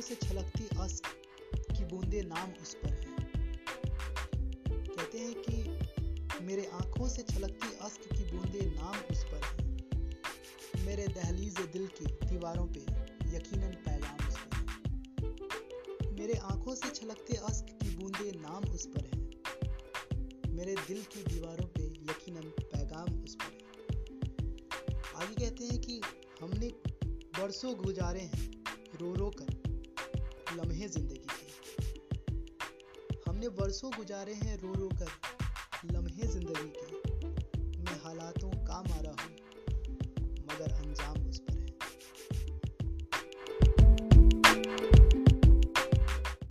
से छलकती अश्क की बूंदे नाम उस पर है। कहते हैं कि मेरे आँखों से छलकती अश्क की बूंदे नाम उस पर है। मेरे दहलीज दिल की दीवारों पे यकीनन पैगाम उस पर है। मेरे आँखों से छलकते अश्क की बूंदे नाम उस पर है। मेरे दिल की दीवारों पे यकीनन पैगाम उस पर है। आगे कहते हैं कि हमने बरसों गुजारे हैं रो रो कर। ज़िंदगी की। हमने वर्षों गुजारे हैं रो रो कर।